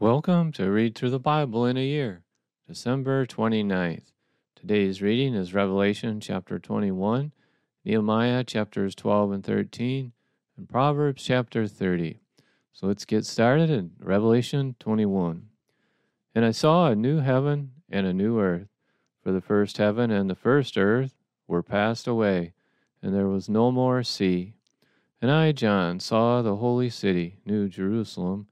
Welcome to Read Through the Bible in a Year, December 29th. Today's reading is Revelation chapter 21, Nehemiah chapters 12 and 13, and Proverbs chapter 30. So let's get started in Revelation 21. And I saw a new heaven and a new earth, for the first heaven and the first earth were passed away, and there was no more sea. And I, John, saw the holy city, New Jerusalem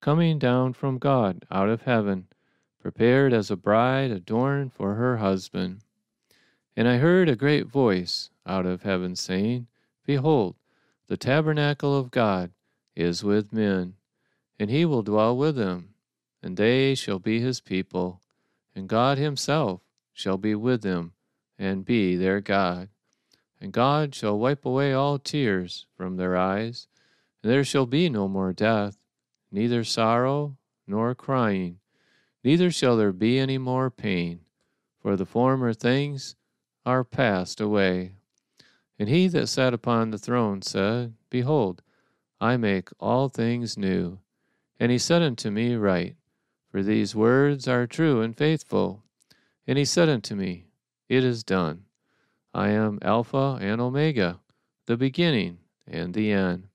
coming down from God out of heaven, prepared as a bride adorned for her husband. And I heard a great voice out of heaven saying, Behold, the tabernacle of God is with men, and he will dwell with them, and they shall be his people, and God himself shall be with them, and be their God. And God shall wipe away all tears from their eyes, and there shall be no more death neither sorrow nor crying, neither shall there be any more pain, for the former things are passed away. And he that sat upon the throne said, Behold, I make all things new. And he said unto me, Write, for these words are true and faithful. And he said unto me, It is done. I am Alpha and Omega, the beginning and the end.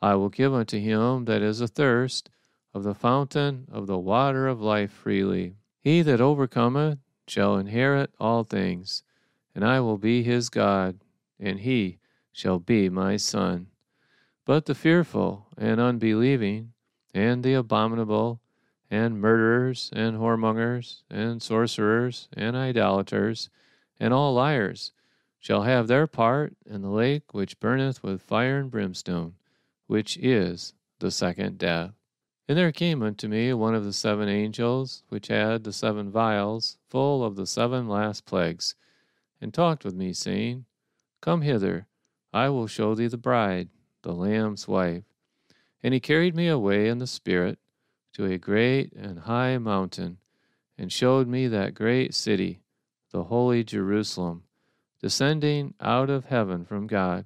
I will give unto him that is athirst of the fountain of the water of life freely. He that overcometh shall inherit all things, and I will be his God, and he shall be my son. But the fearful and unbelieving, and the abominable, and murderers, and whoremongers, and sorcerers, and idolaters, and all liars, shall have their part in the lake which burneth with fire and brimstone which is the second death. And there came unto me one of the seven angels, which had the seven vials full of the seven last plagues, and talked with me, saying, Come hither, I will show thee the bride, the Lamb's wife. And he carried me away in the Spirit to a great and high mountain, and showed me that great city, the holy Jerusalem, descending out of heaven from God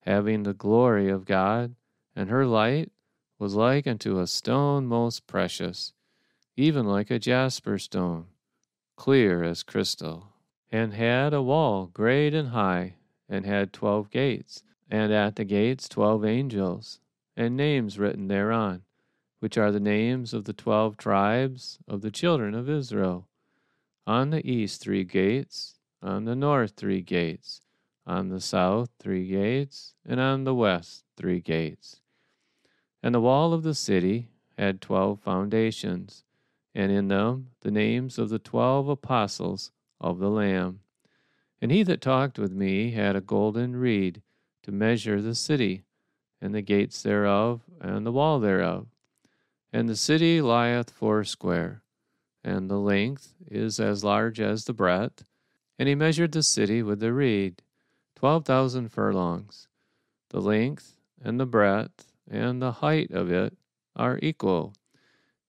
having the glory of God, and her light was like unto a stone most precious, even like a jasper stone, clear as crystal, and had a wall great and high, and had twelve gates, and at the gates twelve angels, and names written thereon, which are the names of the twelve tribes of the children of Israel. On the east three gates, on the north three gates, on the south three gates, and on the west three gates. And the wall of the city had twelve foundations, and in them the names of the twelve apostles of the Lamb. And he that talked with me had a golden reed to measure the city, and the gates thereof, and the wall thereof. And the city lieth foursquare, and the length is as large as the breadth. And he measured the city with the reed, twelve thousand furlongs. The length and the breadth and the height of it are equal.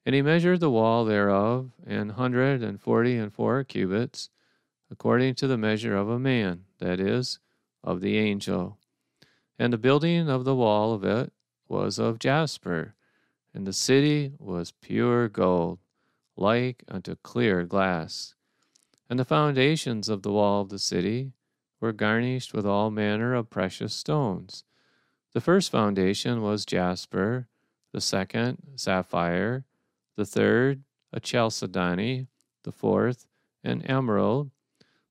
And he measured the wall thereof an hundred and forty and four cubits, according to the measure of a man, that is, of the angel. And the building of the wall of it was of jasper, and the city was pure gold, like unto clear glass. And the foundations of the wall of the city were garnished with all manner of precious stones. The first foundation was jasper, the second, sapphire, the third, a chalcedony, the fourth, an emerald,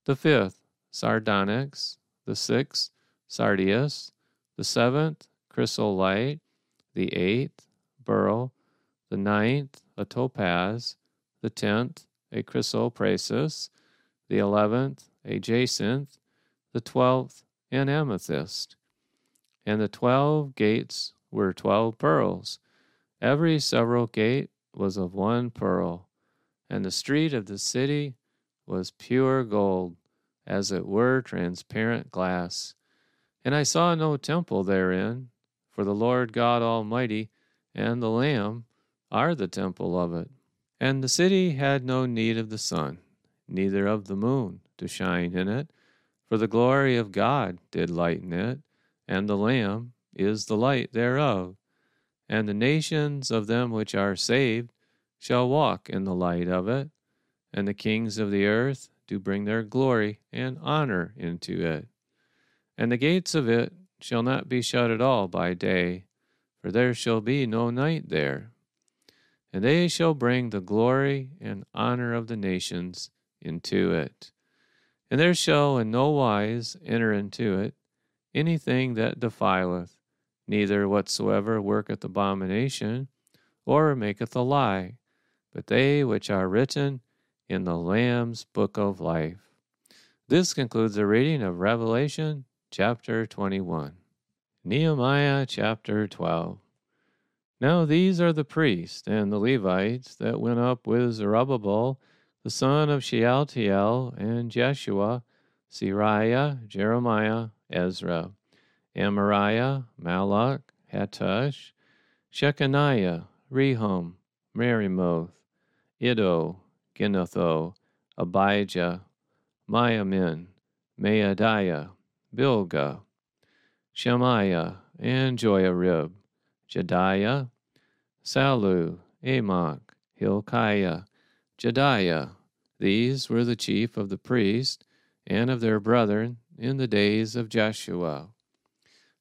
the fifth, sardonyx, the sixth, sardius, the seventh, chrysolite, the eighth, beryl, the ninth, a topaz, the tenth, a chrysoprasus, the eleventh, a jacinth, the twelfth an amethyst. And the twelve gates were twelve pearls. Every several gate was of one pearl, and the street of the city was pure gold, as it were transparent glass. And I saw no temple therein, for the Lord God Almighty and the Lamb are the temple of it. And the city had no need of the sun, neither of the moon, to shine in it for the glory of God did lighten it, and the Lamb is the light thereof. And the nations of them which are saved shall walk in the light of it, and the kings of the earth do bring their glory and honor into it. And the gates of it shall not be shut at all by day, for there shall be no night there. And they shall bring the glory and honor of the nations into it. And there shall in no wise enter into it anything that defileth, neither whatsoever worketh abomination, or maketh a lie, but they which are written in the Lamb's book of life. This concludes the reading of Revelation chapter 21. Nehemiah chapter 12. Now these are the priests and the Levites that went up with Zerubbabel, the son of Shealtiel, and Jeshua, Seraiah, Jeremiah, Ezra, Amariah, Malluch, Hattush, Shechaniah, Rehum, Meremoth, Iddo, Ginnetho, Abijah, Miamin, Maadiah, Bilgah, Shemaiah, and Joiarib, Jedaiah, Sallu, Amok, Hilkiah, Jedaiah. These were the chief of the priests and of their brethren in the days of Jeshua.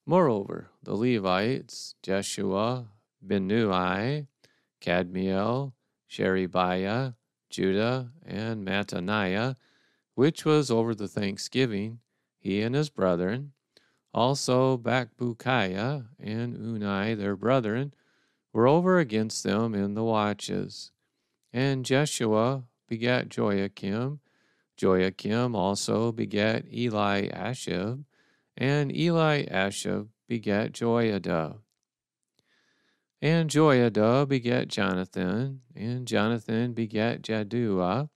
Moreover, the Levites, Jeshua, Binnui, Kadmiel, Sherebiah, Judah, and Mattaniah, which was over the thanksgiving, he and his brethren, also Bakbukiah and Unni their brethren, were over against them in the watches. And Jeshua begat Joiakim, Joiakim also begat Eli Eliashib, and Eli Eliashib begat Joiada. And Joiada begat Jonathan, and Jonathan begat Jaddua.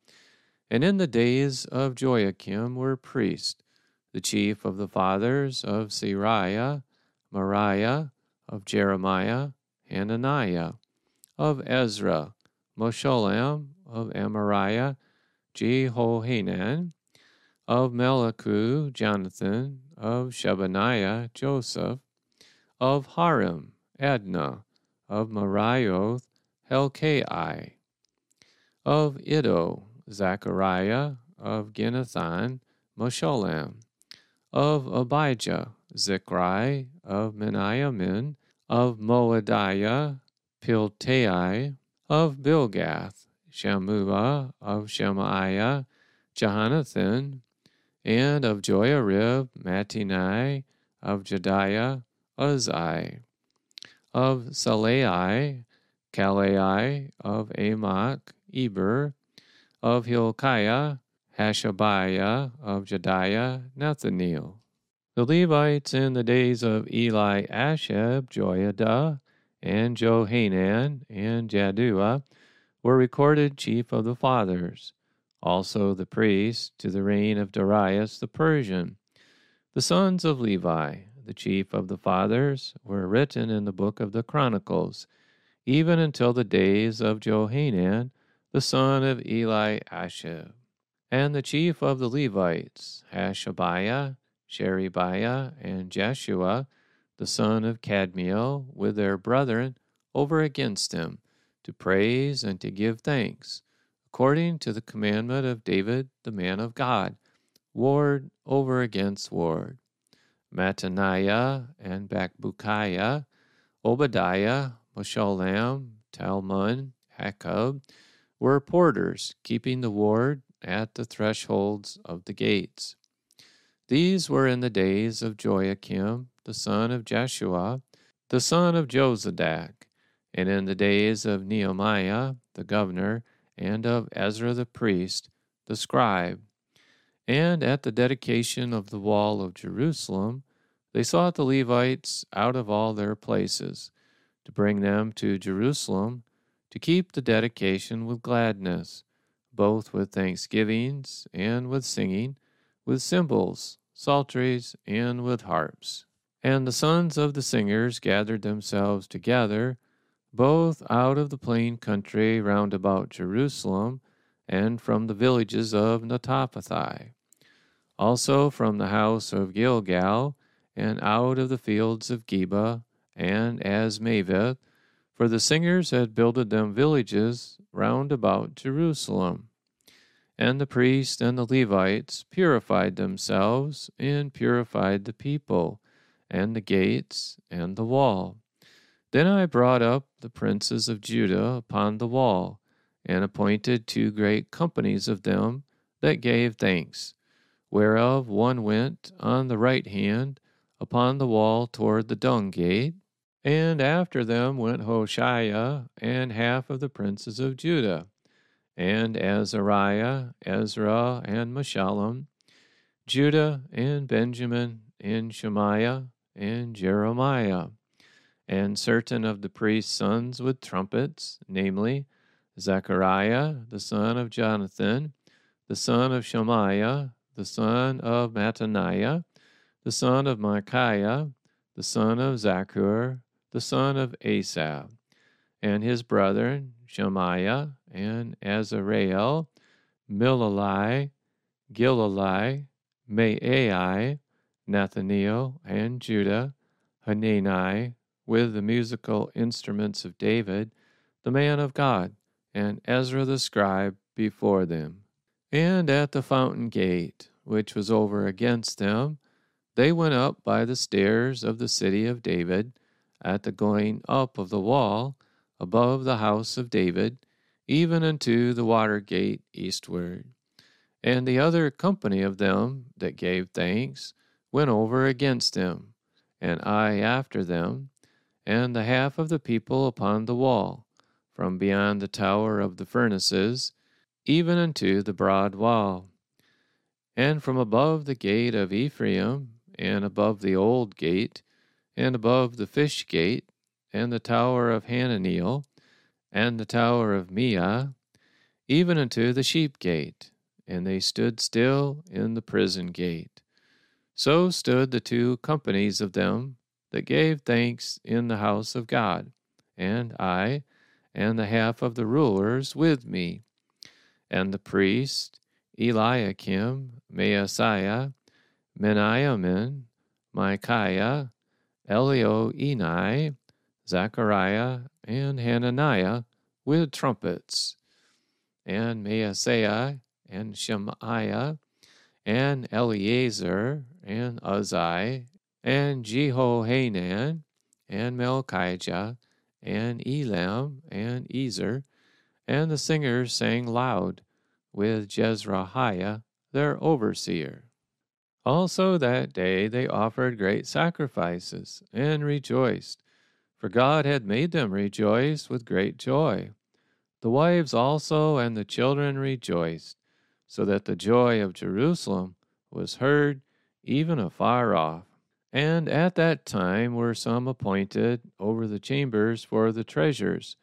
And in the days of Joiakim were priests, the chief of the fathers of Seraiah, Meraiah, of Jeremiah, Hananiah, of Ezra, Meshullam, of Amariah, Jehohanan, of Melicu, Jonathan, of Shebaniah, Joseph, of Harim, Adna, of Meraioth, Helkai, of Iddo, Zechariah, of Ginnethon, Meshullam, of Abijah, Zichri, of Miniamin, of Moadiah, Piltai, of Bilgath, Shammua, of Shemaiah, Jehonathan, and of Joiarib, Mattenai, of Jedaiah, Uzzi, of Sallai, Kallai, of Amok, Eber, of Hilkiah, Hashabiah, of Jedaiah, Nethaneel. The Levites in the days of Eliashib, Joiada, and Johanan, and Jaddua were recorded chief of the fathers, also the priests to the reign of Darius the Persian. The sons of Levi, the chief of the fathers, were written in the book of the Chronicles, even until the days of Johanan, the son of Eli Eliashib. And the chief of the Levites, Hashabiah, Sherebiah, and Jeshua, the son of Kadmiel, with their brethren, over against him to praise and to give thanks, according to the commandment of David the man of God, ward over against ward. Mattaniah and Bakbukiah, Obadiah, Meshullam, Talmon, Akkub, were porters, keeping the ward at the thresholds of the gates. These were in the days of Joiakim, the son of Jeshua, the son of Jozadak, and in the days of Nehemiah the governor, and of Ezra the priest, the scribe. And at the dedication of the wall of Jerusalem, they sought the Levites out of all their places, to bring them to Jerusalem, to keep the dedication with gladness, both with thanksgivings and with singing, with cymbals, psalteries, and with harps. And the sons of the singers gathered themselves together both out of the plain country round about Jerusalem, and from the villages of Netophathi, also from the house of Gilgal, and out of the fields of Geba and Azmaveth, For the singers had builded them villages round about Jerusalem. And the priests and the Levites purified themselves and purified the people, and the gates and the wall. Then I brought up the princes of Judah upon the wall, and appointed two great companies of them that gave thanks, whereof one went on the right hand upon the wall toward the dung gate, and after them went Hoshaiah and half of the princes of Judah, and Azariah, Ezra, and Meshullam, Judah and Benjamin, and Shemaiah, and Jeremiah, and certain of the priest's sons with trumpets, namely Zechariah, the son of Jonathan, the son of Shemaiah, the son of Mattaniah, the son of Michaiah, the son of Zaccur, the son of Asaph, and his brethren Shemaiah and Azarael, Milalai, Gilalai, Maai, Nethaneel, and Judah, Hanani, with the musical instruments of David, the man of God, and Ezra the scribe before them. And at the fountain gate, which was over against them, they went up by the stairs of the city of David, at the going up of the wall, above the house of David, even unto the water gate eastward. And the other company of them that gave thanks went over against them, and I after them, and the half of the people upon the wall, from beyond the tower of the furnaces, even unto the broad wall. And from above the gate of Ephraim, and above the old gate, and above the fish gate, and the tower of Hananeel, and the tower of Meah, even unto the sheep gate, and they stood still in the prison gate. So stood the two companies of them that gave thanks in the house of God, and I, and the half of the rulers with me, and the priest Eliakim, Maaseiah, Miniamin, Michaiah, Elioenai, Zechariah, and Hananiah with trumpets, and Maaseiah, and Shemaiah, and Eleazar, and Uzzi, and Jehohanan, and Malchijah, and Elam, and Ezer, and the singers sang loud with Jezrahiah, their overseer. Also that day they offered great sacrifices and rejoiced, for God had made them rejoice with great joy. The wives also and the children rejoiced, so that the joy of Jerusalem was heard even afar off. And at that time were some appointed over the chambers for the treasures,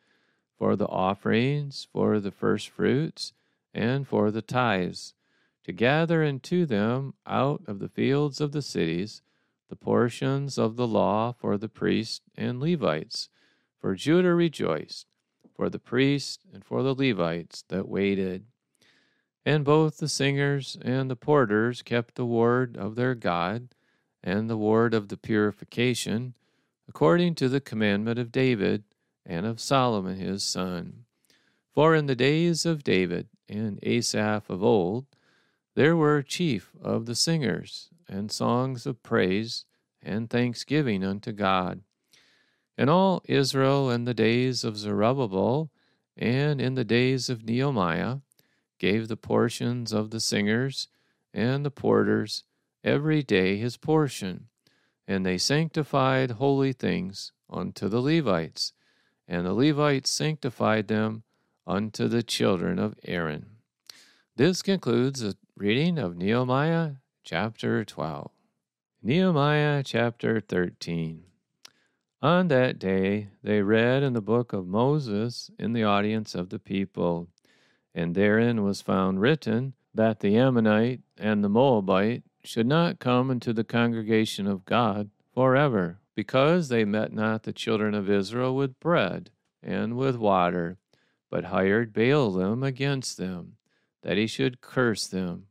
for the offerings, for the firstfruits, and for the tithes to gather into them out of the fields of the cities the portions of the law for the priests and Levites. For Judah rejoiced, for the priests and for the Levites that waited. And both the singers and the porters kept the word of their God and the word of the purification, according to the commandment of David and of Solomon his son. For in the days of David and Asaph of old, there were chief of the singers, and songs of praise and thanksgiving unto God. And all Israel in the days of Zerubbabel and in the days of Nehemiah gave the portions of the singers and the porters every day his portion, and they sanctified holy things unto the Levites, and the Levites sanctified them unto the children of Aaron. This concludes the reading of Nehemiah chapter 12. Nehemiah chapter 13. On that day they read in the book of Moses in the audience of the people, and therein was found written that the Ammonite and the Moabite should not come into the congregation of God forever, because they met not the children of Israel with bread and with water, but hired Balaam against them that he should curse them.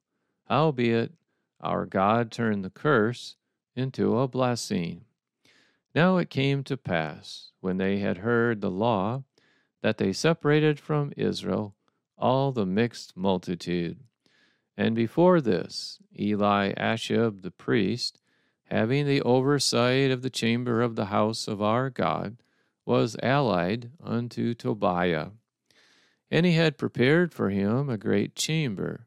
Howbeit, our God turned the curse into a blessing. Now it came to pass, when they had heard the law, that they separated from Israel all the mixed multitude. And before this, Eliashib the priest, having the oversight of the chamber of the house of our God, was allied unto Tobiah. And he had prepared for him a great chamber,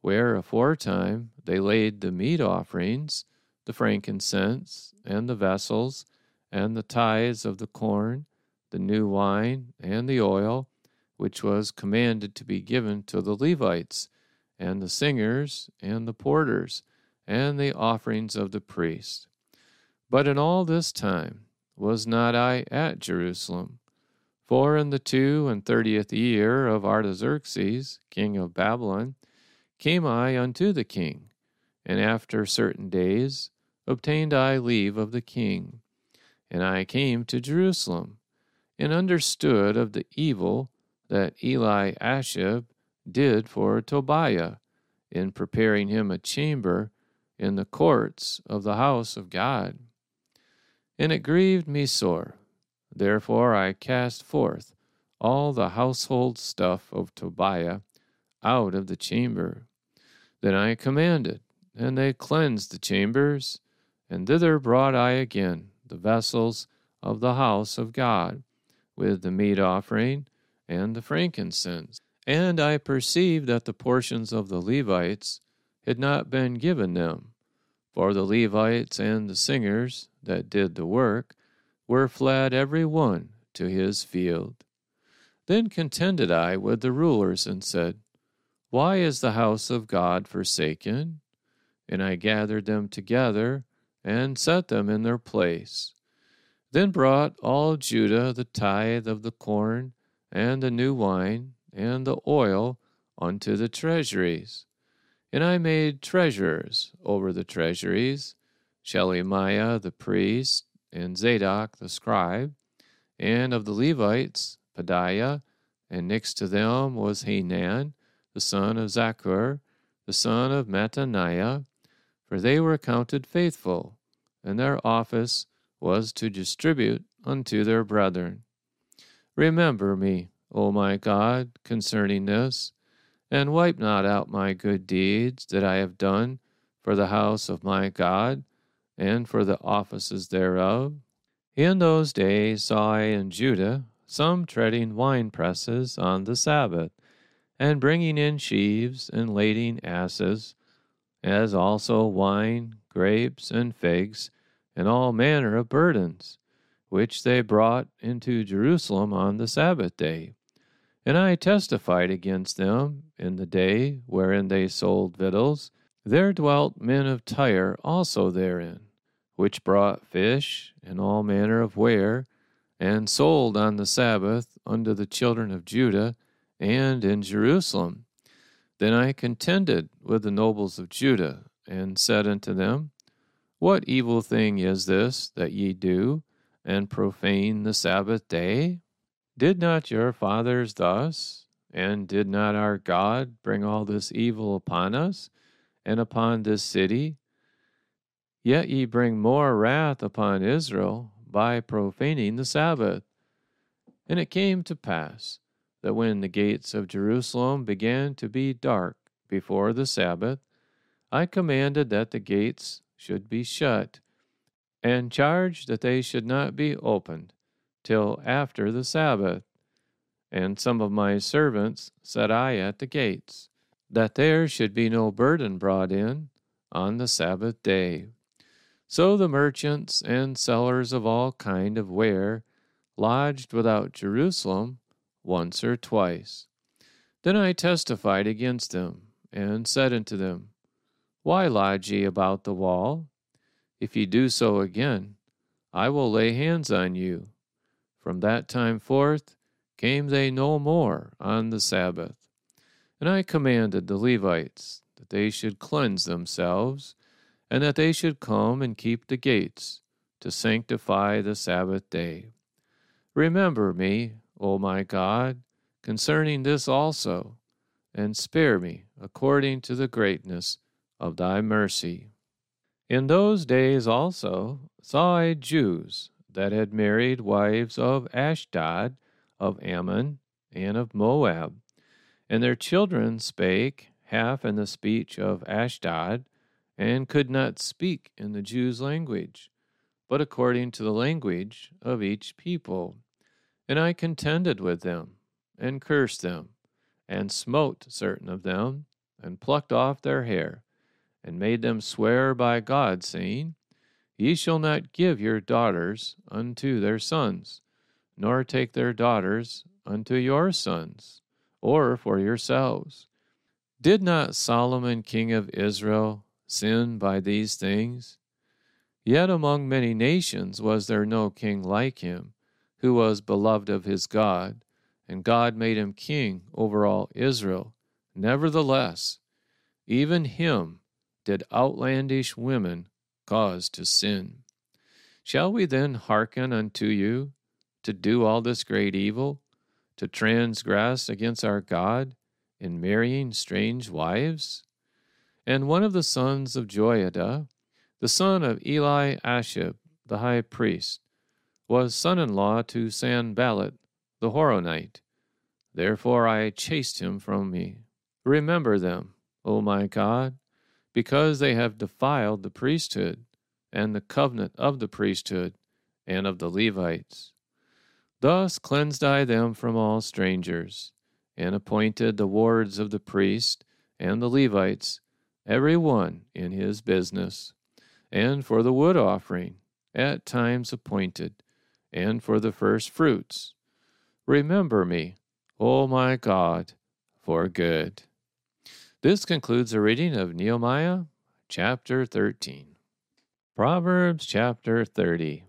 where aforetime they laid the meat offerings, the frankincense, and the vessels, and the tithes of the corn, the new wine, and the oil, which was commanded to be given to the Levites, and the singers, and the porters, and the offerings of the priests. But in all this time was not I at Jerusalem. For in the two and thirtieth year of Artaxerxes, king of Babylon, came I unto the king, and after certain days obtained I leave of the king. And I came to Jerusalem, and understood of the evil that Eli Eliashib did for Tobiah in preparing him a chamber in the courts of the house of God. And it grieved me sore. Therefore I cast forth all the household stuff of Tobiah out of the chamber. Then I commanded, and they cleansed the chambers, and thither brought I again the vessels of the house of God, with the meat offering and the frankincense. And I perceived that the portions of the Levites had not been given them, for the Levites and the singers that did the work were fled every one to his field. Then contended I with the rulers and said, Why is the house of God forsaken? And I gathered them together and set them in their place. Then brought all Judah the tithe of the corn and the new wine and the oil unto the treasuries. And I made treasurers over the treasuries, Shelemiah the priest, and Zadok the scribe, and of the Levites, Pedaiah, and next to them was Hanan, the son of Zaccur, the son of Mattaniah, for they were counted faithful, and their office was to distribute unto their brethren. Remember me, O my God, concerning this, and wipe not out my good deeds that I have done for the house of my God and for the offices thereof. In those days saw I in Judah some treading wine presses on the Sabbath, and bringing in sheaves and lading asses, as also wine, grapes, and figs, and all manner of burdens, which they brought into Jerusalem on the Sabbath day. And I testified against them in the day wherein they sold victuals. There dwelt men of Tyre also therein, which brought fish and all manner of ware, and sold on the Sabbath unto the children of Judah and in Jerusalem. Then I contended with the nobles of Judah, and said unto them, What evil thing is this that ye do, and profane the Sabbath day? Did not your fathers thus, and did not our God bring all this evil upon us, and upon this city? Yet ye bring more wrath upon Israel by profaning the Sabbath. And it came to pass that when the gates of Jerusalem began to be dark before the Sabbath, I commanded that the gates should be shut, and charged that they should not be opened till after the Sabbath. And some of my servants set I at the gates, that there should be no burden brought in on the Sabbath day. So the merchants and sellers of all kind of ware lodged without Jerusalem once or twice. Then I testified against them, and said unto them, Why lodge ye about the wall? If ye do so again, I will lay hands on you. From that time forth came they no more on the Sabbath. And I commanded the Levites that they should cleanse themselves and that they should come and keep the gates to sanctify the Sabbath day. Remember me, O my God, concerning this also, and spare me according to the greatness of thy mercy. In those days also saw I Jews that had married wives of Ashdod, of Ammon, and of Moab. And their children spake half in the speech of Ashdod, and could not speak in the Jews' language, but according to the language of each people. And I contended with them, and cursed them, and smote certain of them, and plucked off their hair, and made them swear by God, saying, Ye shall not give your daughters unto their sons, nor take their daughters unto your sons, or for yourselves. Did not Solomon king of Israel sin by these things? Yet among many nations was there no king like him, who was beloved of his God, and God made him king over all Israel. Nevertheless, even him did outlandish women cause to sin. Shall we then hearken unto you to do all this great evil, to transgress against our God in marrying strange wives? And one of the sons of Joiada, the son of Eli Eliashib, the high priest, was son in law to Sanballat the Horonite. Therefore I chased him from me. Remember them, O my God, because they have defiled the priesthood and the covenant of the priesthood and of the Levites. Thus cleansed I them from all strangers, and appointed the wards of the priest and the Levites, every one in his business, and for the wood offering, at times appointed, and for the first fruits. Remember me, O my God, for good. This concludes the reading of Nehemiah chapter 13. Proverbs chapter 30.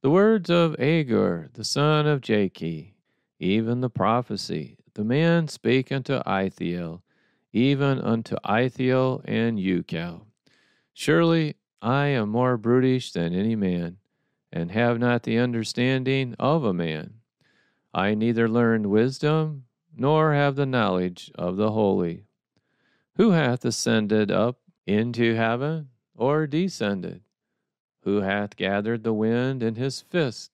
The words of Agur, the son of Jakeh, even the prophecy, the man spake unto Ithiel, even unto Ithiel and Ucal. Surely I am more brutish than any man, and have not the understanding of a man. I neither learned wisdom, nor have the knowledge of the holy. Who hath ascended up into heaven, or descended? Who hath gathered the wind in his fist?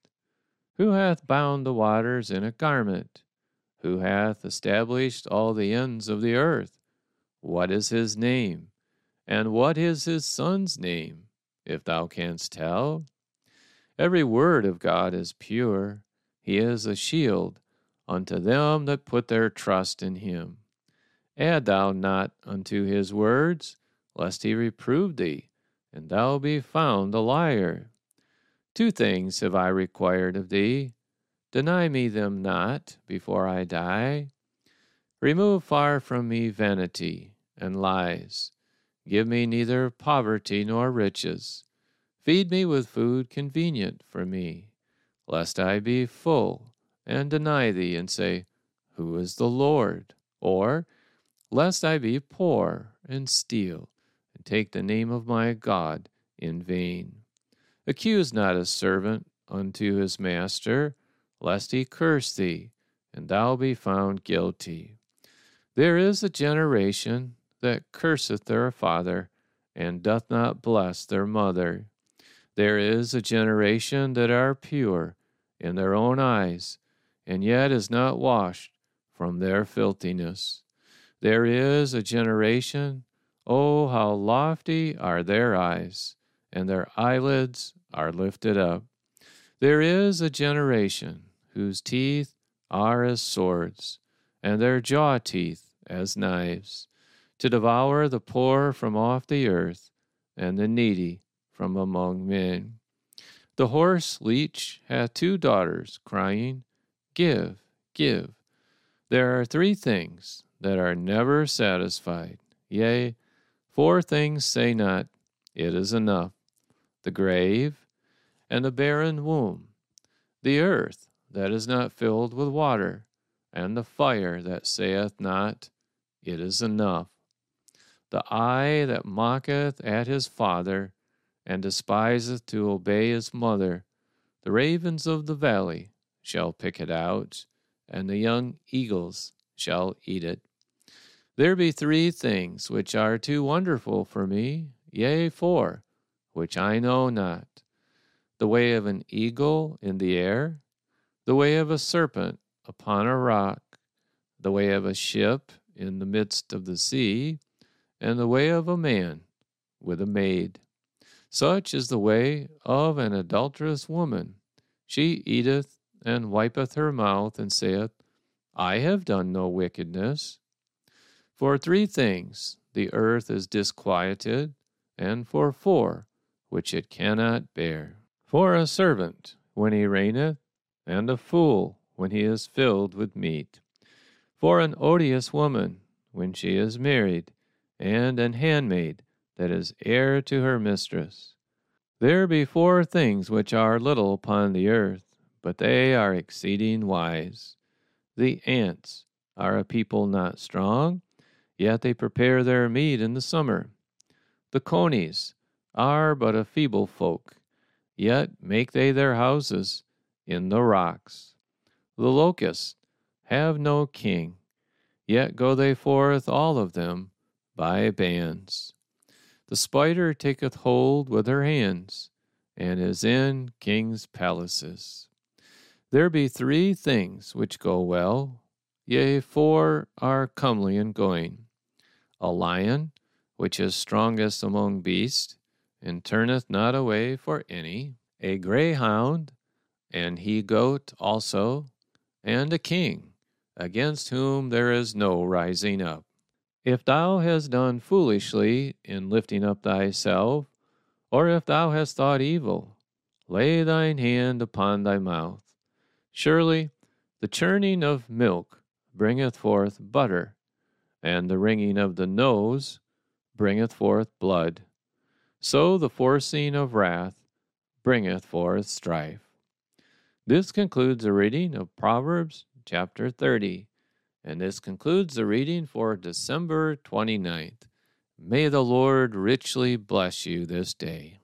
Who hath bound the waters in a garment? Who hath established all the ends of the earth? What is his name? And what is his son's name, if thou canst tell? Every word of God is pure. He is a shield unto them that put their trust in him. Add thou not unto his words, lest he reprove thee, and thou be found a liar. Two things have I required of thee. Deny me them not before I die. Remove far from me vanity and lies. Give me neither poverty nor riches. Feed me with food convenient for me, lest I be full and deny thee and say, Who is the Lord? Or, lest I be poor and steal and take the name of my God in vain. Accuse not a servant unto his master, lest he curse thee, and thou be found guilty. There is a generation that curseth their father, and doth not bless their mother. There is a generation that are pure in their own eyes, and yet is not washed from their filthiness. There is a generation, oh, how lofty are their eyes, and their eyelids are lifted up. There is a generation whose teeth are as swords, and their jaw teeth as knives, to devour the poor from off the earth, and the needy from among men. The horse leech hath two daughters, crying, Give, give. There are three things that are never satisfied. Yea, four things say not, It is enough the grave, and the barren womb, the earth that is not filled with water, and the fire that saith not, It is enough. The eye that mocketh at his father, and despiseth to obey his mother, the ravens of the valley shall pick it out, and the young eagles shall eat it. There be three things which are too wonderful for me, yea, four, which I know not. the way of an eagle in the air, the way of a serpent upon a rock, the way of a ship in the midst of the sea, and the way of a man with a maid. Such is the way of an adulterous woman. She eateth and wipeth her mouth, and saith, I have done no wickedness. For three things the earth is disquieted, and for four which it cannot bear. For a servant when he reigneth, and a fool when he is filled with meat. For an odious woman when she is married, and an handmaid that is heir to her mistress. There be four things which are little upon the earth, but they are exceeding wise. The ants are a people not strong, yet they prepare their meat in the summer. The conies are but a feeble folk, yet make they their houses in the rocks. The locusts have no king, yet go they forth all of them by bands. The spider taketh hold with her hands, and is in kings' palaces. There be three things which go well, yea, four are comely in going a lion, which is strongest among beasts, and turneth not away for any, a greyhound, and he goat also, and a king, against whom there is no rising up. If thou hast done foolishly in lifting up thyself, or if thou hast thought evil, lay thine hand upon thy mouth. Surely the churning of milk bringeth forth butter, and the wringing of the nose bringeth forth blood. So the forcing of wrath bringeth forth strife. This concludes the reading of Proverbs chapter 30, and this concludes the reading for December 29th. May the Lord richly bless you this day.